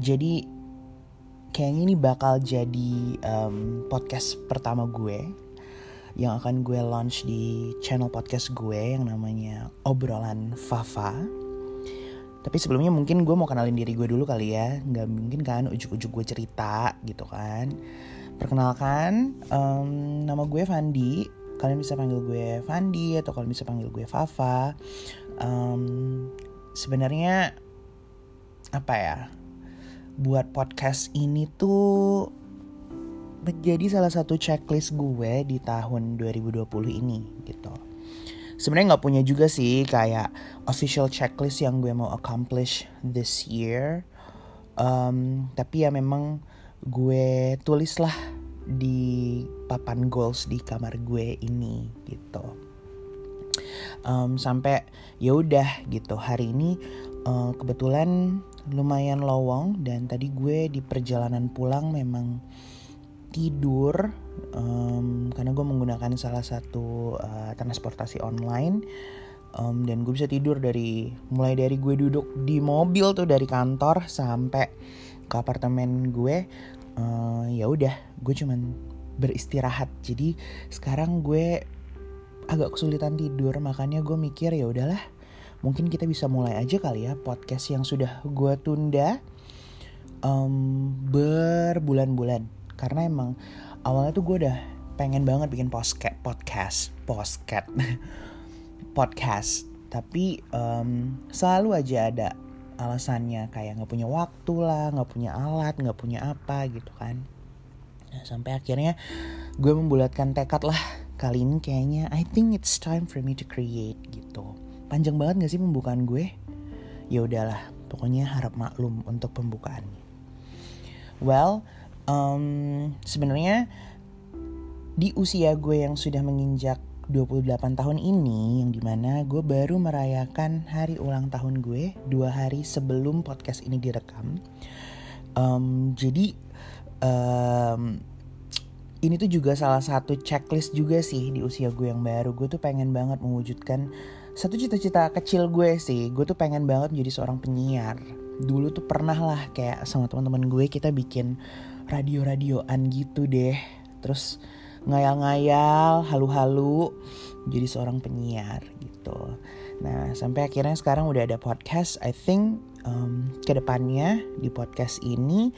Jadi kayaknya ini bakal jadi um, podcast pertama gue yang akan gue launch di channel podcast gue yang namanya Obrolan Fafa. Tapi sebelumnya mungkin gue mau kenalin diri gue dulu kali ya. Nggak mungkin kan ujuk-ujuk gue cerita gitu kan. Perkenalkan, um, nama gue Fandi. Kalian bisa panggil gue Fandi atau kalian bisa panggil gue Fafa. Um, Sebenarnya apa ya? Buat podcast ini tuh menjadi salah satu checklist gue di tahun 2020 ini gitu. Sebenarnya nggak punya juga sih kayak official checklist yang gue mau accomplish this year. Um, tapi ya memang gue tulis lah di papan goals di kamar gue ini gitu. Um, sampai ya udah gitu. Hari ini uh, kebetulan lumayan lowong dan tadi gue di perjalanan pulang memang tidur um, karena gue menggunakan salah satu uh, transportasi online um, dan gue bisa tidur dari mulai dari gue duduk di mobil tuh dari kantor sampai ke apartemen gue uh, ya udah gue cuman beristirahat. Jadi sekarang gue agak kesulitan tidur makanya gue mikir ya udahlah mungkin kita bisa mulai aja kali ya podcast yang sudah gue tunda um, berbulan-bulan. Karena emang awalnya tuh gue udah pengen banget bikin podcast podcast podcast podcast. Tapi um, selalu aja ada alasannya kayak nggak punya waktu lah nggak punya alat nggak punya apa gitu kan. Nah, sampai akhirnya gue membulatkan tekad lah kali ini kayaknya I think it's time for me to create gitu panjang banget gak sih pembukaan gue? Ya udahlah pokoknya harap maklum untuk pembukaannya well um, sebenarnya di usia gue yang sudah menginjak 28 tahun ini yang di mana gue baru merayakan hari ulang tahun gue dua hari sebelum podcast ini direkam um, jadi um, ini tuh juga salah satu checklist juga sih di usia gue yang baru. Gue tuh pengen banget mewujudkan satu cita-cita kecil gue sih gue tuh pengen banget menjadi seorang penyiar. Dulu tuh pernah lah kayak sama teman-teman gue kita bikin radio-radioan gitu deh. Terus ngayal-ngayal halu-halu jadi seorang penyiar gitu. Nah sampai akhirnya sekarang udah ada podcast. I think um, ke depannya di podcast ini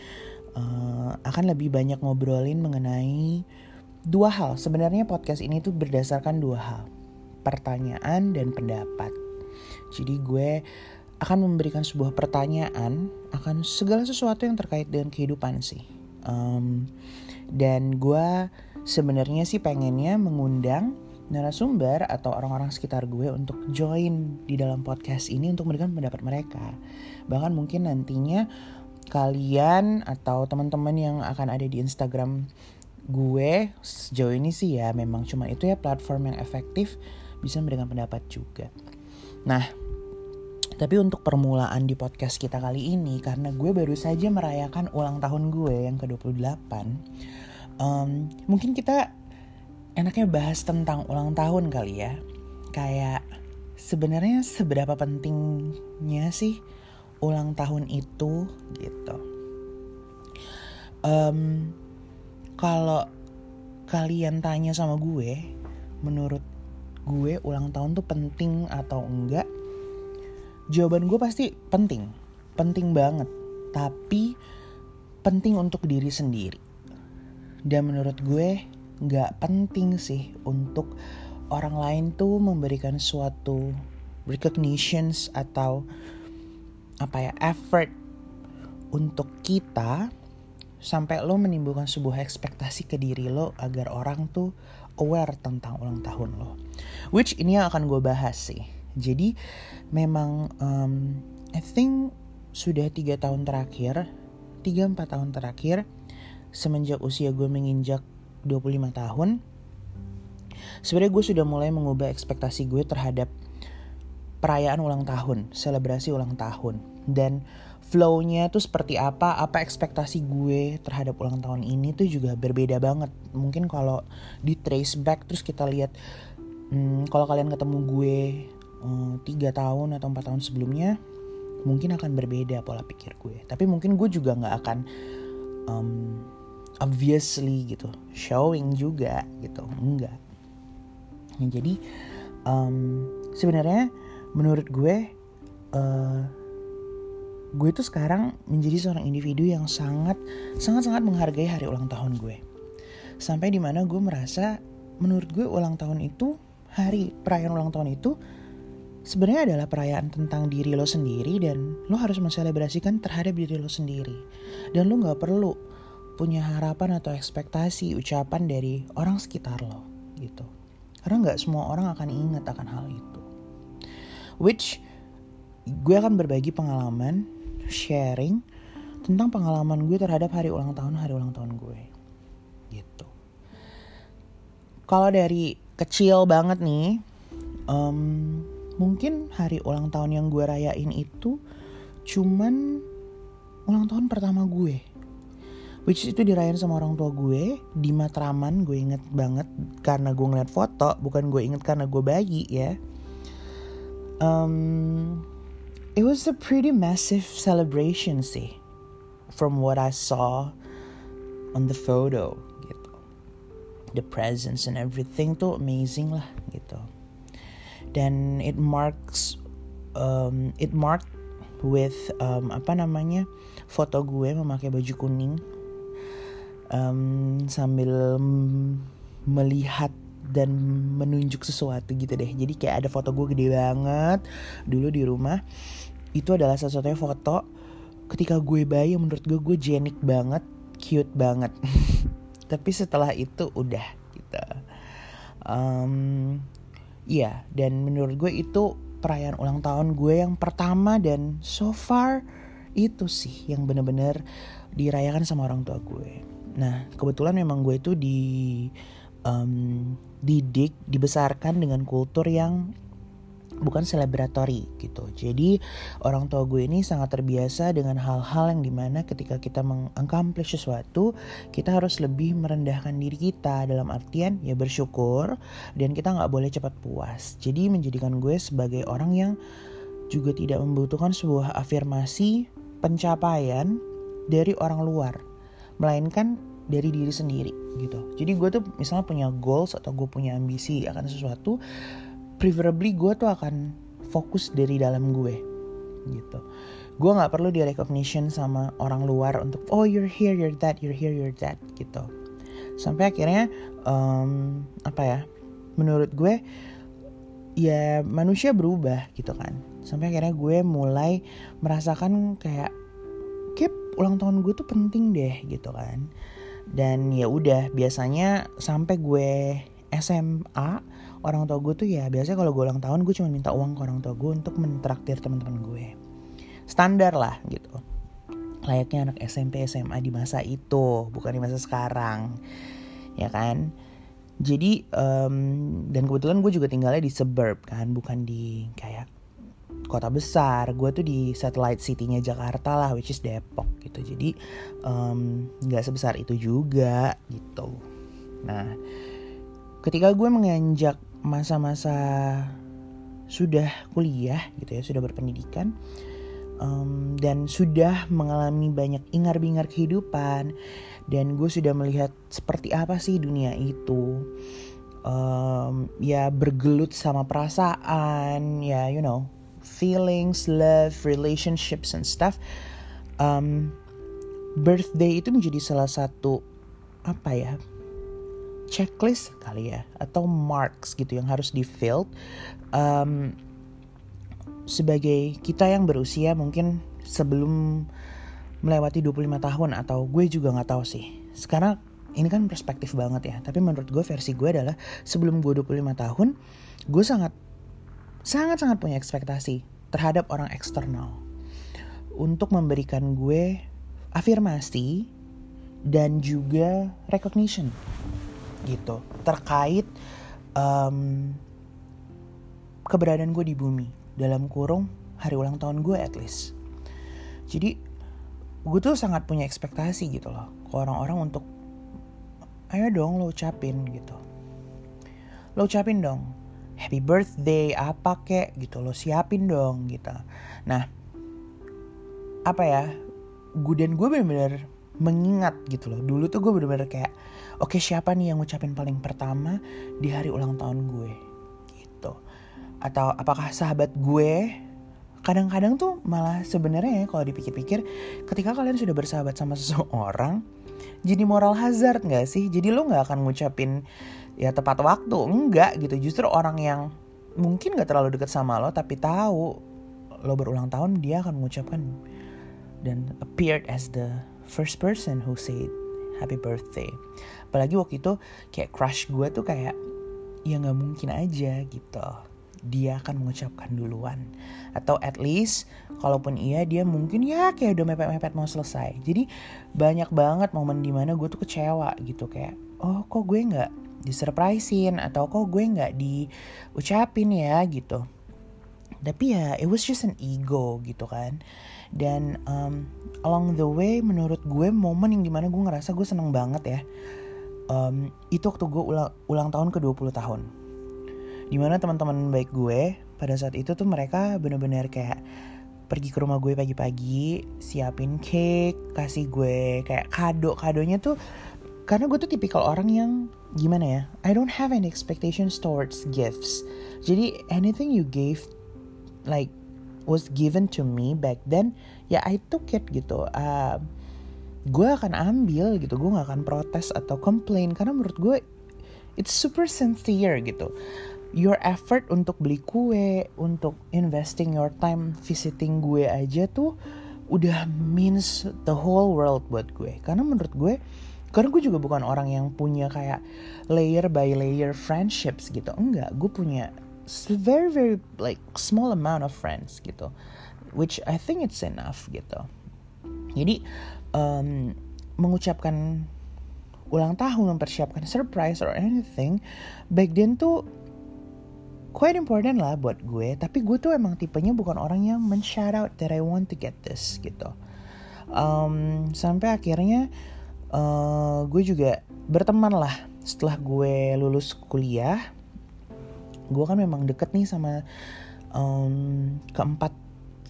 uh, akan lebih banyak ngobrolin mengenai dua hal. Sebenarnya podcast ini tuh berdasarkan dua hal pertanyaan dan pendapat. Jadi gue akan memberikan sebuah pertanyaan akan segala sesuatu yang terkait dengan kehidupan sih. Um, dan gue sebenarnya sih pengennya mengundang narasumber atau orang-orang sekitar gue untuk join di dalam podcast ini untuk memberikan pendapat mereka. Bahkan mungkin nantinya kalian atau teman-teman yang akan ada di Instagram gue sejauh ini sih ya memang cuma itu ya platform yang efektif bisa memberikan pendapat juga. Nah, tapi untuk permulaan di podcast kita kali ini karena gue baru saja merayakan ulang tahun gue yang ke-28 um, Mungkin kita enaknya bahas tentang ulang tahun kali ya Kayak sebenarnya seberapa pentingnya sih ulang tahun itu gitu um, Kalau kalian tanya sama gue Menurut gue ulang tahun tuh penting atau enggak? Jawaban gue pasti penting. Penting banget. Tapi penting untuk diri sendiri. Dan menurut gue nggak penting sih untuk orang lain tuh memberikan suatu recognitions atau apa ya effort untuk kita sampai lo menimbulkan sebuah ekspektasi ke diri lo agar orang tuh aware tentang ulang tahun lo. Which ini yang akan gue bahas sih jadi memang um, I think sudah tiga tahun terakhir, tiga empat tahun terakhir semenjak usia gue menginjak 25 tahun, sebenarnya gue sudah mulai mengubah ekspektasi gue terhadap perayaan ulang tahun, selebrasi ulang tahun. Dan flow-nya tuh seperti apa, apa ekspektasi gue terhadap ulang tahun ini tuh juga berbeda banget. Mungkin kalau di trace back terus kita lihat hmm, kalau kalian ketemu gue eh, tiga uh, tahun atau empat tahun sebelumnya mungkin akan berbeda pola pikir gue. Tapi mungkin gue juga nggak akan um, obviously gitu showing juga gitu. Enggak nah, jadi um, sebenarnya menurut gue uh, gue tuh sekarang menjadi seorang individu yang sangat sangat sangat menghargai hari ulang tahun gue. Sampai di mana gue merasa menurut gue ulang tahun itu hari perayaan ulang tahun itu sebenarnya adalah perayaan tentang diri lo sendiri dan lo harus menselebrasikan terhadap diri lo sendiri. Dan lo nggak perlu punya harapan atau ekspektasi ucapan dari orang sekitar lo gitu. Karena nggak semua orang akan ingat akan hal itu. Which gue akan berbagi pengalaman sharing tentang pengalaman gue terhadap hari ulang tahun hari ulang tahun gue. Gitu. Kalau dari kecil banget nih um, mungkin hari ulang tahun yang gue rayain itu cuman ulang tahun pertama gue. Which itu dirayain sama orang tua gue di Matraman gue inget banget karena gue ngeliat foto bukan gue inget karena gue bayi ya. Um, it was a pretty massive celebration sih from what I saw on the photo gitu. The presents and everything tuh amazing lah gitu. Dan it marks um, it marked with um, apa namanya foto gue memakai baju kuning. Um, sambil melihat dan menunjuk sesuatu gitu deh. Jadi kayak ada foto gue gede banget dulu di rumah. Itu adalah satu-satunya foto ketika gue bayi menurut gue gue jenik banget cute banget. Tapi setelah itu udah gitu. Um, iya dan menurut gue itu perayaan ulang tahun gue yang pertama dan so far itu sih yang bener-bener dirayakan sama orang tua gue. Nah kebetulan memang gue itu di um, didik dibesarkan dengan kultur yang bukan celebratory gitu. Jadi orang tua gue ini sangat terbiasa dengan hal-hal yang di mana ketika kita mengaccomplish sesuatu, kita harus lebih merendahkan diri kita dalam artian ya bersyukur dan kita nggak boleh cepat puas. Jadi menjadikan gue sebagai orang yang juga tidak membutuhkan sebuah afirmasi pencapaian dari orang luar, melainkan dari diri sendiri gitu. Jadi gue tuh misalnya punya goals atau gue punya ambisi akan sesuatu, preferably gue tuh akan fokus dari dalam gue gitu. Gue nggak perlu di recognition sama orang luar untuk oh you're here you're that you're here you're that gitu. Sampai akhirnya um, apa ya menurut gue ya manusia berubah gitu kan. Sampai akhirnya gue mulai merasakan kayak keep ulang tahun gue tuh penting deh gitu kan dan ya udah biasanya sampai gue SMA orang tua gue tuh ya biasanya kalau gue ulang tahun gue cuma minta uang ke orang tua gue untuk mentraktir teman-teman gue. Standar lah gitu. Layaknya anak SMP SMA di masa itu bukan di masa sekarang. Ya kan? Jadi um, dan kebetulan gue juga tinggalnya di suburb kan bukan di kayak kota besar. Gue tuh di satellite citynya Jakarta lah which is Depok gitu. Jadi nggak um, sebesar itu juga gitu. Nah ketika gue menganjak masa-masa sudah kuliah gitu ya sudah berpendidikan um, dan sudah mengalami banyak ingar-bingar kehidupan dan gue sudah melihat seperti apa sih dunia itu um, ya bergelut sama perasaan ya you know feelings love relationships and stuff um, birthday itu menjadi salah satu apa ya checklist kali ya atau marks gitu yang harus di filled um, sebagai kita yang berusia mungkin sebelum melewati 25 tahun atau gue juga nggak tahu sih. Sekarang ini kan perspektif banget ya tapi menurut gue versi gue adalah sebelum gue 25 tahun gue sangat sangat sangat punya ekspektasi terhadap orang eksternal. Untuk memberikan gue afirmasi dan juga recognition gitu terkait um, keberadaan gue di bumi dalam kurung hari ulang tahun gue at least. Jadi gue tuh sangat punya ekspektasi gitu loh ke orang-orang untuk ayo dong lo ucapin gitu. Lo ucapin dong happy birthday apa kek? Gitu lo siapin dong gitu. Nah apa ya gue dan gue bener-bener mengingat gitu loh. Dulu tuh gue bener-bener kayak oke okay, siapa nih yang ngucapin paling pertama di hari ulang tahun gue? Gitu. Atau apakah sahabat gue? Kadang-kadang tuh malah sebenarnya ya kalau dipikir-pikir ketika kalian sudah bersahabat sama seseorang jadi moral hazard nggak sih? Jadi lo nggak akan ngucapin ya tepat waktu. Enggak gitu. Justru orang yang mungkin nggak terlalu dekat sama lo tapi tahu lo berulang tahun dia akan mengucapkan dan appeared as the first person who said happy birthday. Apalagi waktu itu kayak crush gue tuh kayak ya nggak mungkin aja gitu. Dia akan mengucapkan duluan. Atau at least kalaupun iya dia mungkin ya kayak udah mepet-mepet mau selesai. Jadi banyak banget momen di mana gue tuh kecewa gitu. Kayak oh kok gue nggak disurprisein atau kok gue nggak diucapin ya gitu. Tapi ya it was just an ego gitu kan. Dan um, along the way menurut gue momen yang di mana gue ngerasa gue seneng banget ya um, itu waktu gue ulang, ulang tahun ke 20 tahun. Di mana teman-teman baik gue pada saat itu tuh mereka bener-bener kayak pergi ke rumah gue pagi-pagi siapin cake kasih gue kayak kado. Kadonya tuh karena gue tuh tipikal orang yang gimana ya I don't have any expectations towards gifts. Jadi anything you gave like was given to me back then ya I took it gitu. Uh, gue akan ambil gitu gue gak akan protes atau complain. Karena menurut gue it's super sincere gitu. Your effort untuk beli kue, untuk investing your time visiting gue aja tuh udah means the whole world buat gue. Karena menurut gue, karena gue juga bukan orang yang punya kayak layer by layer friendships gitu. Enggak, gue punya very very like small amount of friends gitu. Which I think it's enough gitu. Jadi um, mengucapkan ulang tahun, mempersiapkan surprise or anything, back then tuh quite important lah buat gue tapi gue tuh emang tipenya bukan orang yang men shout out that I want to get this gitu um, sampai akhirnya uh, gue juga berteman lah setelah gue lulus kuliah. Gue kan memang deket nih sama um, keempat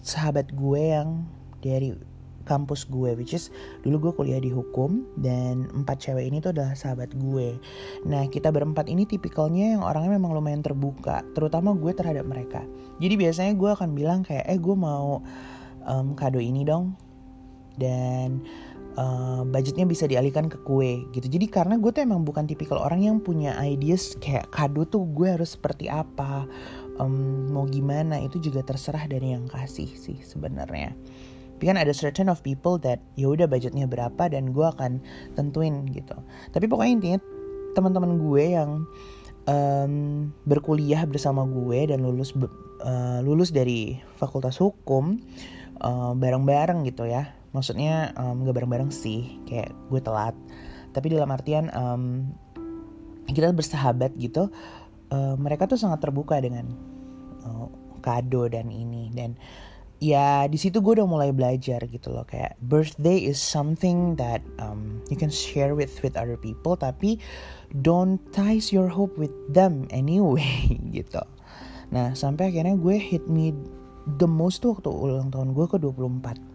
sahabat gue yang dari kampus gue which is dulu gue kuliah di hukum dan empat cewek ini tuh adalah sahabat gue. Nah kita berempat ini tipikalnya yang orangnya memang lumayan terbuka terutama gue terhadap mereka. Jadi biasanya gue akan bilang kayak eh gue mau um, kado ini dong. Dan uh, budgetnya bisa dialihkan ke kue gitu. Jadi karena gue tuh emang bukan tipikal orang yang punya ideas kayak kado tuh gue harus seperti apa um, mau gimana itu juga terserah dari yang kasih sih sebenarnya. Tapi kan ada certain of people that ya udah budgetnya berapa dan gue akan tentuin gitu. Tapi pokoknya intinya teman-teman gue yang um, berkuliah bersama gue dan lulus uh, lulus dari fakultas hukum uh, bareng-bareng gitu ya maksudnya um, bareng-bareng sih kayak gue telat. Tapi dalam artian um, kita bersahabat gitu uh, mereka tuh sangat terbuka dengan uh, kado dan ini. Dan ya di situ gue udah mulai belajar gitu loh kayak birthday is something that um, you can share with with other people tapi don't ties your hope with them anyway gitu. Nah sampai akhirnya gue hit me the most tuh waktu ulang tahun gue ke 24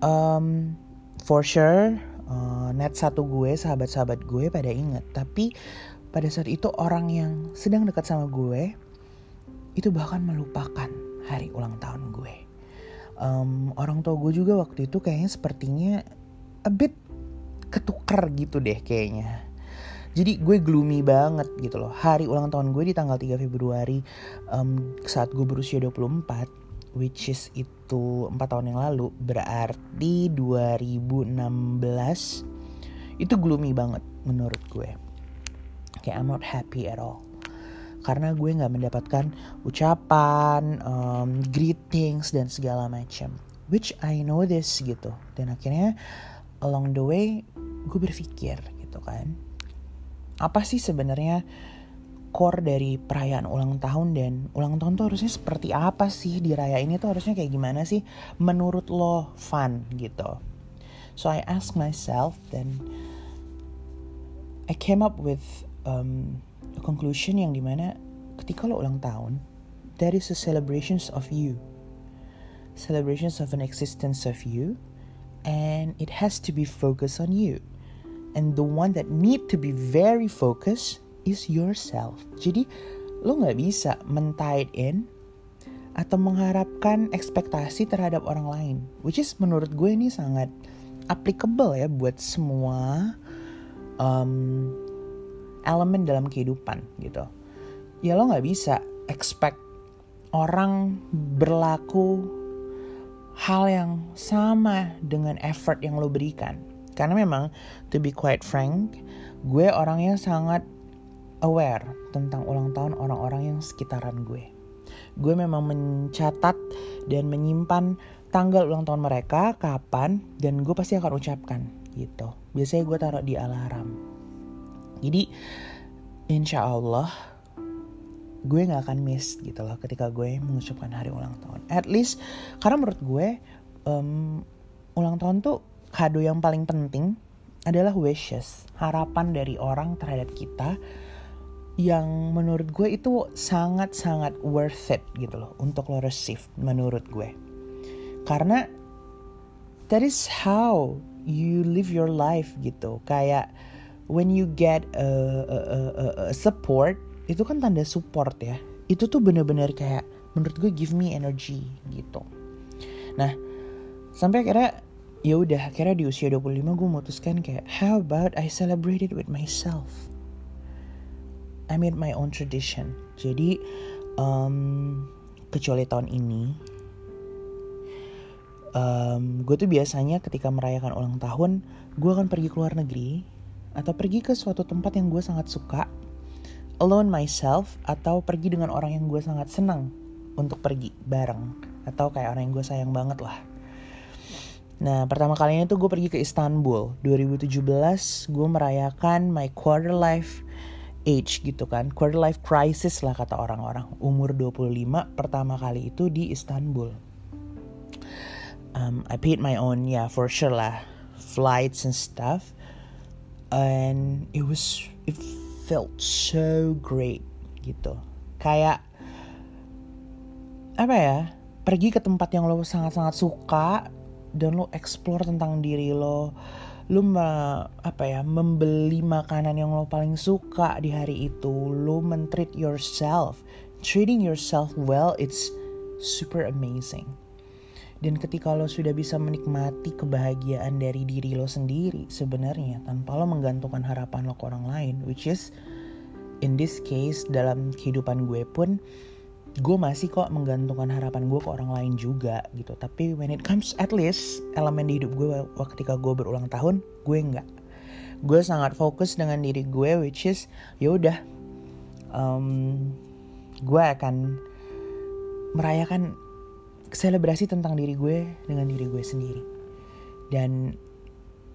um, for sure uh, net satu gue sahabat-sahabat gue pada inget tapi pada saat itu orang yang sedang dekat sama gue itu bahkan melupakan hari ulang tahun gue. Um, orang tua gue juga waktu itu kayaknya sepertinya a bit ketukar gitu deh kayaknya. Jadi gue gloomy banget gitu loh. Hari ulang tahun gue di tanggal 3 Februari um, saat gue berusia 24 which is itu 4 tahun yang lalu berarti 2016 itu gloomy banget menurut gue kayak I'm not happy at all karena gue nggak mendapatkan ucapan, um, greetings dan segala macam. Which I know this gitu. Dan akhirnya along the way gue berpikir gitu kan. Apa sih sebenarnya core dari perayaan ulang tahun dan ulang tahun tuh harusnya seperti apa sih di raya ini tuh harusnya kayak gimana sih menurut lo fun gitu. So I ask myself then I came up with um, conclusion yang di mana ketika lo ulang tahun, that is a celebrations of you. Celebrations of an existence of you and it has to be focused on you. And the one that need to be very focused is yourself. Jadi lo nggak bisa mentie in atau mengharapkan ekspektasi terhadap orang lain, which is menurut gue ini sangat applicable ya buat semua um, elemen dalam kehidupan gitu. Ya lo nggak bisa expect orang berlaku hal yang sama dengan effort yang lo berikan. Karena memang to be quite frank, gue orangnya sangat aware tentang ulang tahun orang-orang yang sekitaran gue. Gue memang mencatat dan menyimpan tanggal ulang tahun mereka kapan dan gue pasti akan ucapkan gitu. Biasanya gue taruh di alarm. Jadi insya Allah gue nggak akan miss gitu loh ketika gue mengucapkan hari ulang tahun. At least karena menurut gue um, ulang tahun tuh kado yang paling penting adalah wishes harapan dari orang terhadap kita yang menurut gue itu sangat-sangat worth it gitu loh untuk lo receive menurut gue. Karena that is how you live your life gitu. Kayak when you get a, a, a, a support itu kan tanda support ya. Itu tuh bener-bener kayak menurut gue give me energy gitu. Nah, sampai akhirnya ya udah akhirnya di usia 25 gue memutuskan kayak how about I celebrate it with myself I made my own tradition. Jadi um, kecuali tahun ini, um, gue tuh biasanya ketika merayakan ulang tahun, gue akan pergi ke luar negeri atau pergi ke suatu tempat yang gue sangat suka, alone myself atau pergi dengan orang yang gue sangat senang untuk pergi bareng atau kayak orang yang gue sayang banget lah. Nah, pertama kalinya tuh gue pergi ke Istanbul. 2017 gue merayakan my quarter life age gitu kan. Quarter life crisis lah kata orang-orang. Umur 25 pertama kali itu di Istanbul. Um, I paid my own yeah, for sure lah. Flights and stuff. And it was it felt so great gitu. Kayak apa ya pergi ke tempat yang lo sangat-sangat suka dan lo explore tentang diri lo lu me, apa ya membeli makanan yang lo paling suka di hari itu lu mentreat yourself. Treating yourself well it's super amazing. Dan ketika lo sudah bisa menikmati kebahagiaan dari diri lo sendiri sebenarnya tanpa lo menggantungkan harapan lo ke orang lain which is in this case dalam kehidupan gue pun gue masih kok menggantungkan harapan gue ke orang lain juga gitu. Tapi when it comes at least elemen di hidup gue ketika gue berulang tahun gue nggak gue sangat fokus dengan diri gue which is ya udah um, gue akan merayakan selebrasi tentang diri gue dengan diri gue sendiri. Dan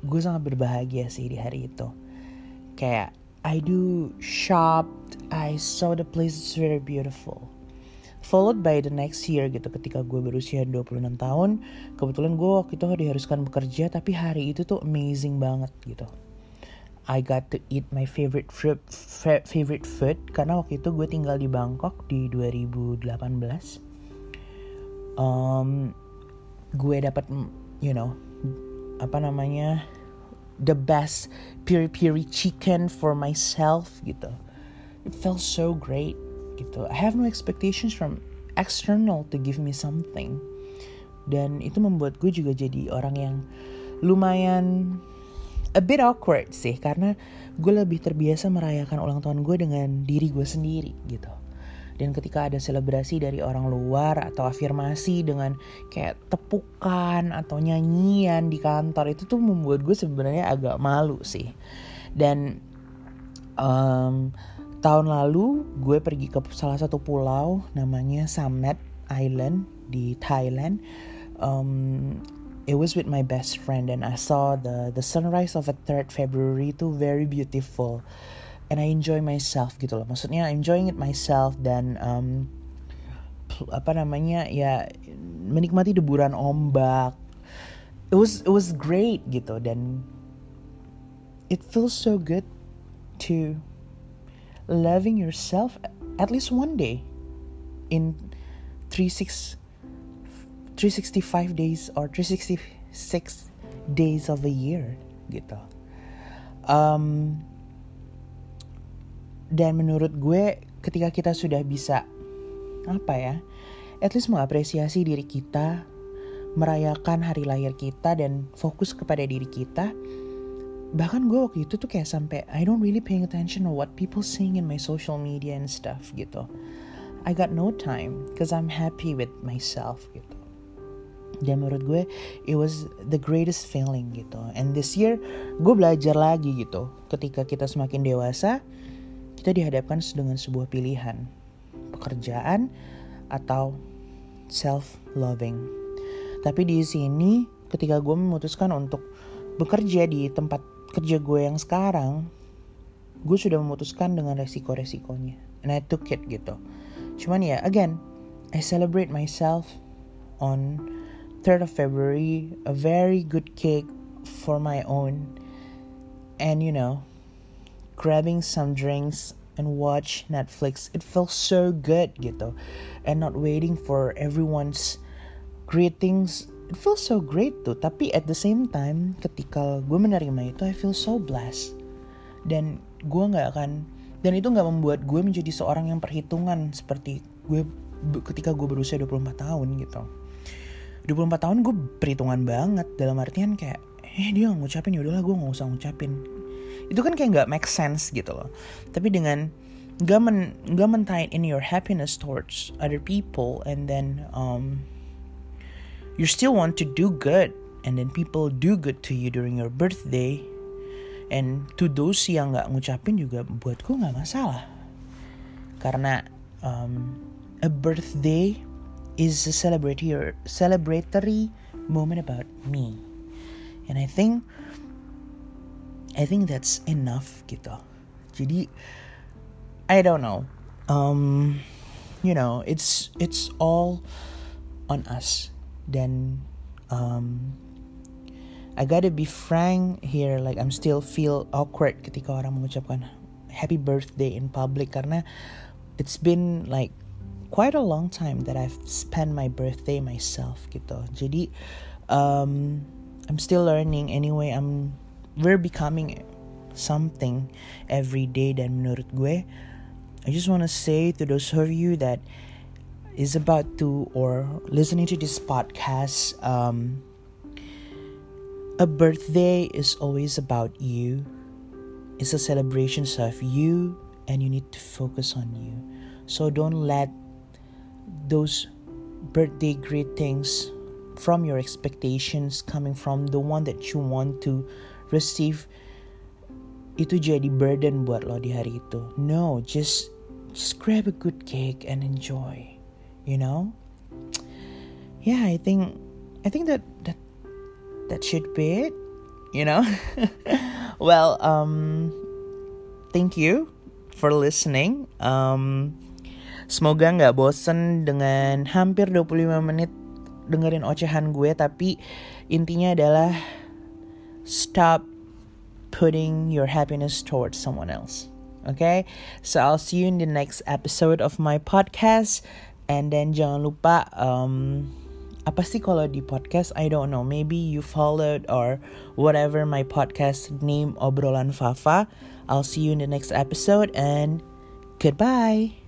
gue sangat berbahagia sih di hari itu. Kayak I do shop I saw the place is very beautiful followed by the next year gitu ketika gue berusia 26 tahun. Kebetulan gue waktu itu diharuskan bekerja tapi hari itu tuh amazing banget gitu. I got to eat my favorite food, favorite food karena waktu itu gue tinggal di Bangkok di 2018 um, gue dapat you know apa namanya the best piri piri chicken for myself gitu. It felt so great gitu. I have no expectations from external to give me something. Dan itu membuat gue juga jadi orang yang lumayan a bit awkward sih karena gue lebih terbiasa merayakan ulang tahun gue dengan diri gue sendiri gitu. Dan ketika ada selebrasi dari orang luar atau afirmasi dengan kayak tepukan atau nyanyian di kantor itu tuh membuat gue sebenarnya agak malu sih. Dan um, Tahun lalu gue pergi ke salah satu pulau namanya Samet Island di Thailand. Um, it was with my best friend and I saw the the sunrise of a 3rd February itu very beautiful and I enjoy myself gitu loh. Maksudnya enjoying it myself dan um, apa namanya ya menikmati deburan ombak. It was it was great gitu dan it feels so good to loving yourself at least one day in 36 365 days or 366 days of a year gitu. Um, dan menurut gue ketika kita sudah bisa apa ya, at least mengapresiasi diri kita, merayakan hari lahir kita dan fokus kepada diri kita. Bahkan gue waktu itu tuh kayak sampai I don't really paying attention to what people saying in my social media and stuff gitu. I got no time because I'm happy with myself gitu. Dan menurut gue it was the greatest feeling gitu. And this year gue belajar lagi gitu. Ketika kita semakin dewasa, kita dihadapkan dengan sebuah pilihan. Pekerjaan atau self-loving. Tapi di sini ketika gue memutuskan untuk bekerja di tempat kerja gue yang sekarang, gue sudah memutuskan dengan resiko-resikonya. And I took it gitu. Cuman ya, again, I celebrate myself on 3rd of February, a very good cake for my own. And you know, grabbing some drinks and watch Netflix. It felt so good gitu. And not waiting for everyone's greetings. It feels so great tuh. Tapi at the same time, ketika gue menerima itu, I feel so blessed. Dan gue nggak akan dan itu nggak membuat gue menjadi seorang yang perhitungan seperti gue ketika gue berusia 24 tahun gitu 24 tahun gue perhitungan banget dalam artian kayak eh dia ngucapin ya udahlah gue nggak usah ngucapin itu kan kayak nggak make sense gitu loh tapi dengan gak men gak mentain in your happiness towards other people and then um, you still want to do good and then people do good to you during your birthday. And to those yang nggak ngucapin juga buatku nggak masalah. Karena um, a birthday is a celebratory celebratory moment about me. And I think I think that's enough gitu. Jadi I don't know. Um, you know it's it's all on us dan um, I gotta be frank here like I'm still feel awkward ketika orang mengucapkan happy birthday in public karena it's been like quite a long time that I've spent my birthday myself gitu. Jadi um, I'm still learning anyway. I'm we're becoming something every day dan menurut gue I just want to say to those of you that is about to or listening to this podcast um, a birthday is always about you. It's a celebration of you, and you need to focus on you. So don't let those birthday greetings from your expectations coming from the one that you want to receive itu jadi burden buat lo di hari itu. No, just just grab a good cake and enjoy. You know? Yeah, I think I think that that that should be it you know? Well um thank you for listening. Um semoga nggak bosen dengan hampir 25 menit dengerin ocehan gue tapi intinya adalah stop putting your happiness towards someone else okay? So I'll see you in the next episode of my podcast and then jangan lupa um apa sih kalau di podcast? I don't know. Maybe you followed or whatever my podcast name obrolan Fafa. I'll see you in the next episode and goodbye